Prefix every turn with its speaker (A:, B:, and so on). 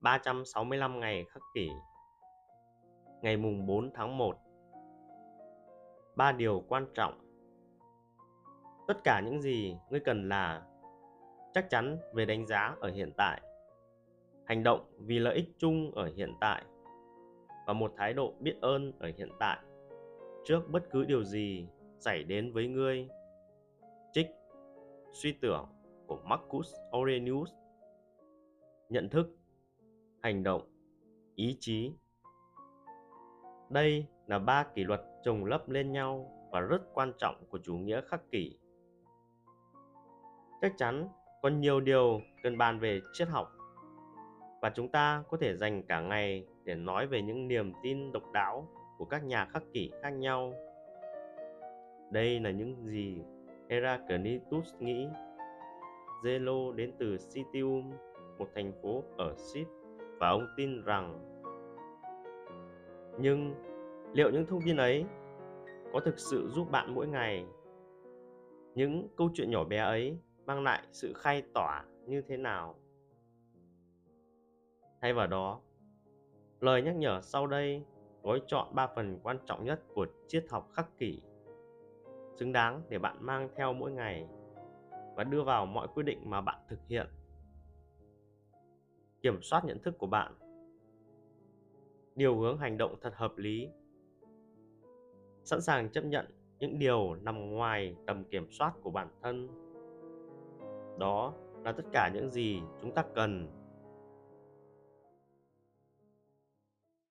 A: 365 ngày khắc kỷ. Ngày mùng 4 tháng 1 Ba điều quan trọng. Tất cả những gì ngươi cần là, chắc chắn về đánh giá ở hiện tại. Hành động vì lợi ích chung ở hiện tại và một thái độ biết ơn ở hiện tại trước bất cứ điều gì xảy đến với ngươi. Trích suy tưởng của Marcus Aurelius. Nhận thức hành động ý chí. Đây là ba kỷ luật chồng lấp lên nhau và rất quan trọng của chủ nghĩa khắc kỷ. Chắc chắn còn nhiều điều cần bàn về triết học và chúng ta có thể dành cả ngày để nói về những niềm tin độc đáo của các nhà khắc kỷ khác nhau. Đây là những gì Heraclitus nghĩ. Zelo đến từ Citium, một thành phố ở Sip và ông tin rằng. Nhưng liệu những thông tin ấy có thực sự giúp bạn mỗi ngày? Những câu chuyện nhỏ bé ấy mang lại sự khai tỏa như thế nào? Thay vào đó, lời nhắc nhở sau đây gói chọn ba phần quan trọng nhất của triết học khắc kỷ, xứng đáng để bạn mang theo mỗi ngày và đưa vào mọi quyết định mà bạn thực hiện kiểm soát nhận thức của bạn. Điều hướng hành động thật hợp lý. Sẵn sàng chấp nhận những điều nằm ngoài tầm kiểm soát của bản thân. Đó là tất cả những gì chúng ta cần